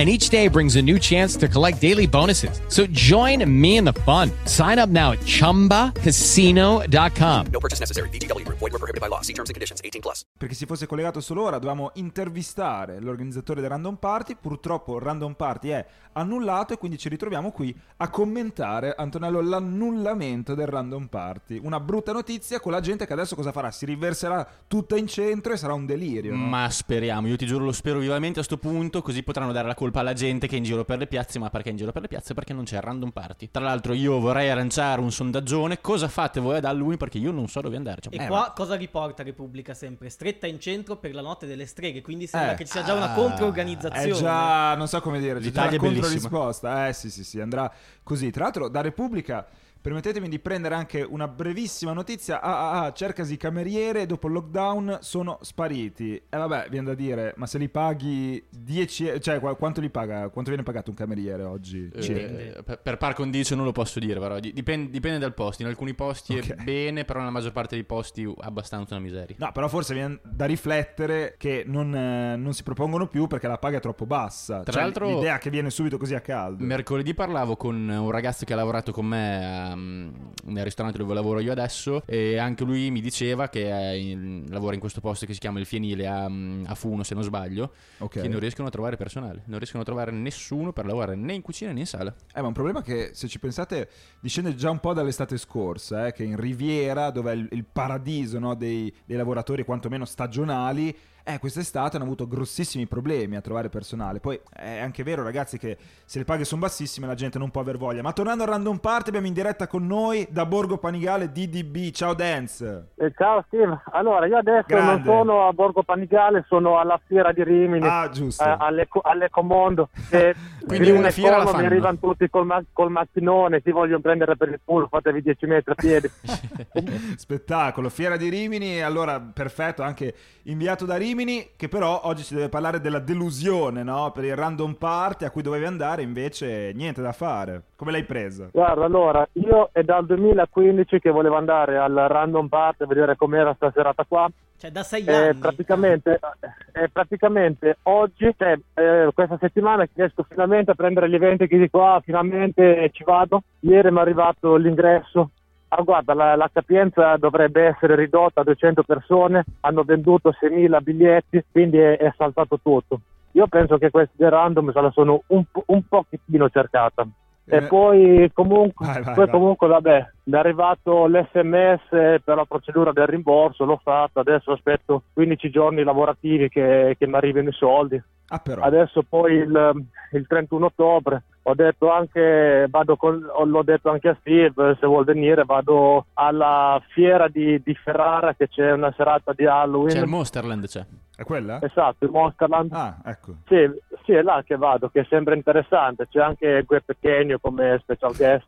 and each day brings a new chance to collect daily bonuses. So join me in the fun. Sign up now at ChumbaCasino.com. No purchase necessary. BGW. Void were prohibited by law. See terms and conditions. 18 plus. Perché se fosse collegato solo ora dovevamo intervistare l'organizzatore del Random Party. Purtroppo il Random Party è annullato e quindi ci ritroviamo qui a commentare, Antonello, l'annullamento del Random Party. Una brutta notizia con la gente che adesso cosa farà? Si riverserà tutta in centro e sarà un delirio. no? Ma speriamo, io ti giuro lo spero vivamente a sto punto, così potranno dare la colpa alla gente che è in giro per le piazze, ma perché è in giro per le piazze? Perché non c'è il random party. Tra l'altro io vorrei arranciare un sondaggione, cosa fate voi ad Halloween? Perché io non so dove andare. Cioè, E Eh, qua ma- cosa riporta Repubblica sempre? Stretta in centro per la notte delle streghe, quindi sembra Eh. che ci sia già una controorganizzazione. È già, non so come dire, L'Italia è bellissima. controrisposta. Eh sì, sì, sì, andrà così. Tra l'altro, da Repubblica, permettetemi di prendere anche una brevissima notizia. Ah, ah, ah, cercasi cameriere, dopo il lockdown sono spariti. E vabbè, viene da dire, ma se li paghi 10, e- cioè qua- quanto li paga, quanto viene pagato un cameriere oggi? eh, Cioè, per, per par condicio non lo posso dire, però di- dipende, dipende dal posto. In alcuni posti Ok. è bene, però nella maggior parte dei posti abbastanza una miseria. No, però forse viene da riflettere che non, eh, non si propongono più perché la paga è troppo bassa. Tra Cioè, l'altro- l'idea che viene subito così a caldo. Mercoledì parlavo con un ragazzo che ha lavorato con me um, nel ristorante dove lavoro io adesso e anche lui mi diceva che in- lavora in questo posto che si chiama il Fienile a, um, a Funo se non sbaglio Ok. che non riescono a trovare personale non riescono a trovare nessuno per lavorare né in cucina né in sala Eh, ma un problema che, se ci pensate, discende già un po' dall'estate scorsa, eh, che in Riviera, dove è il, il paradiso no, dei, dei lavoratori quantomeno stagionali, eh, quest'estate hanno avuto grossissimi problemi a trovare personale. Poi è anche vero, ragazzi, che se le paghe sono bassissime la gente non può aver voglia. Ma tornando al Random Party, abbiamo in diretta con noi da Borgo Panigale DDB. Ciao Dance! Eh, ciao Steve, allora io adesso Grande. non sono a Borgo Panigale, sono alla fiera di Rimini, Ah, giusto. eh, all'Eco- all'Ecomondo. E Quindi una fiera la Como mi fanno. arrivano tutti col, ma- col macchinone, ti vogliono prendere per il culo, fatevi 10 metri a piedi. Spettacolo, Fiera di Rimini, allora perfetto, anche inviato da Rimini, che però oggi ci deve parlare della delusione, no? Per il random party a cui dovevi andare, invece niente da fare. Come l'hai presa? Guarda, allora, io è dal 2015 che volevo andare al Random Party a vedere com'era sta serata qua. Cioè, da sei E anni. praticamente, e praticamente oggi, cioè, eh, questa settimana riesco finalmente a prendere gli eventi che dico, ah, finalmente ci vado. Ieri mi è arrivato l'ingresso. Ah, guarda, la, la capienza dovrebbe essere ridotta a 200 persone, hanno venduto 6.000 biglietti, quindi è, è saltato tutto. Io penso che questi del random se la sono un, po- un pochettino cercata. Eh, E poi comunque, Vai, vai, poi vai. comunque vabbè, mi è arrivato l'SMS per la procedura del rimborso, l'ho fatto, adesso aspetto 15 giorni lavorativi che, che mi arrivino i soldi. Ah, però. Adesso poi il, il 31 ottobre ho detto anche, vado con, l'ho detto anche a Steve, se vuol venire vado alla fiera di, di Ferrara che c'è una serata di Halloween. c'è il Monsterland c'è È quella? Esatto, il Monsterland. Ah, ecco. Sì, sì, è là che vado, che sembra interessante. C'è anche Gue Pechegno come special guest.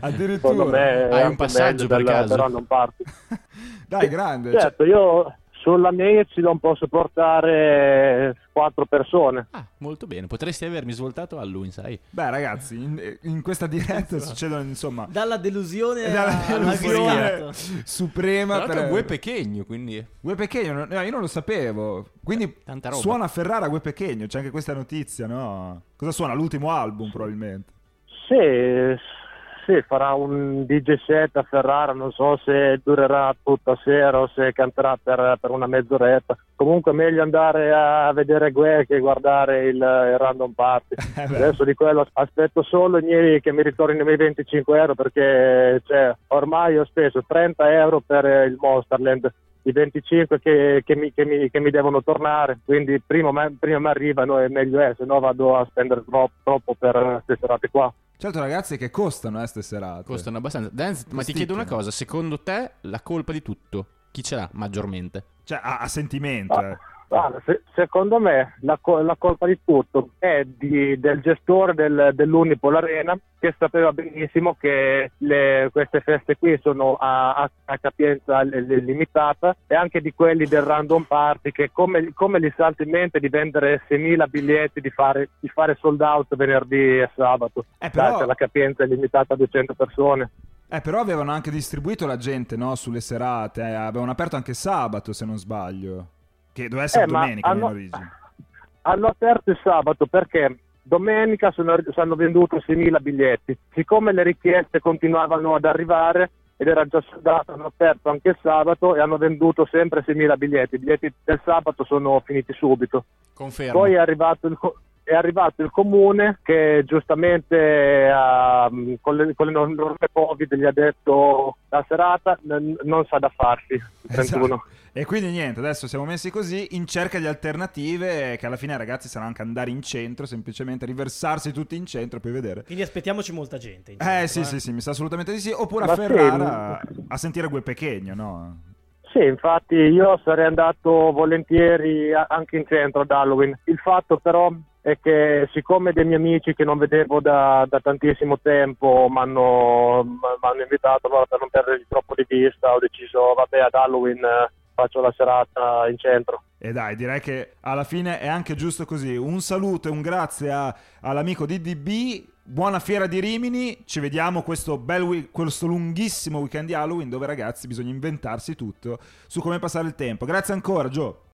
Addirittura. Secondo me Hai un passaggio per caso? del Random Party. Dai, grande. cioè- Certo, io sulla mia non posso portare quattro persone. ah molto bene potresti avermi svoltato Halloween sai Beh, ragazzi, in, in questa diretta succedono, insomma, Dalla delusione dalla al delusione suprema. tra per- Gue Pechegno quindi Gue Pechegno, no, no, io non lo sapevo. Quindi Tanta roba. suona Ferrara Gue Pechegno, c'è anche questa notizia, no? Cosa suona? L'ultimo album, probabilmente. Sì, sì, farà un DJ set a Ferrara, non so se durerà tutta sera o se canterà per, per una mezz'oretta. Comunque è meglio andare a vedere Gue che guardare il, il Random Party. Eh. Adesso di quello aspetto solo i miei, che mi ritornino i miei 25 euro perché cioè, ormai ho speso 30 euro per il Monsterland i 25 che, che mi, che mi- che mi devono tornare, quindi prima, prima mi arrivano e meglio è, se no vado a spendere troppo, troppo per queste serate qua. Certo, ragazzi, che costano eh, ste serate. Costano abbastanza. Danz, ma ti chiedo una cosa, secondo te la colpa di tutto chi ce l'ha maggiormente? Cioè, a, a sentimento, eh. Guarda, se- secondo me la, la colpa di tutto è di- del gestore del, dell'Unipol Arena che sapeva benissimo che le- queste feste qui sono a, a- a capienza li- li- limitata e anche di quelli del Random Party che come, come gli salta in mente di vendere 6.000 biglietti di fare, di fare sold out venerdì e sabato Eh, però- la capienza è limitata a 200 persone Eh, però avevano anche distribuito la gente, no? Sulle serate. eh, Avevano aperto anche sabato, se non sbaglio. Che doveva essere Eh, domenica in hanno- origine. hanno aperto il sabato perché domenica sono, hanno venduto 6.000 biglietti. Siccome le richieste continuavano ad arrivare ed era già soldato, hanno aperto anche il sabato e hanno venduto sempre 6.000 biglietti. I biglietti del sabato sono finiti subito. Confermo. Poi è arrivato il, è arrivato il comune che giustamente ah, con, le, con le norme Covid gli ha detto la serata n- non sa da farsi. il 31. Esatto. E quindi niente, adesso siamo messi così in cerca di alternative che alla fine ragazzi saranno anche andare in centro, semplicemente riversarsi tutti in centro e poi vedere. Quindi aspettiamoci molta gente. in Eh centro, sì, sì, sì, mi sa assolutamente di sì. Oppure a Ma sì, Ferrara a sentire quel Pechegno, no? Sì, infatti io sarei andato volentieri anche in centro ad Halloween. Il fatto però è che siccome dei miei amici che non vedevo da, da tantissimo tempo mi hanno invitato, allora per non perdere troppo di vista ho deciso, vabbè, ad Halloween eh, faccio la serata in centro. E dai, direi che alla fine è anche giusto così. Un saluto e un grazie a- all'amico DDB. Buona fiera di Rimini. Ci vediamo questo, bel questo lunghissimo weekend di Halloween dove ragazzi bisogna inventarsi tutto su come passare il tempo. Grazie ancora, Gio.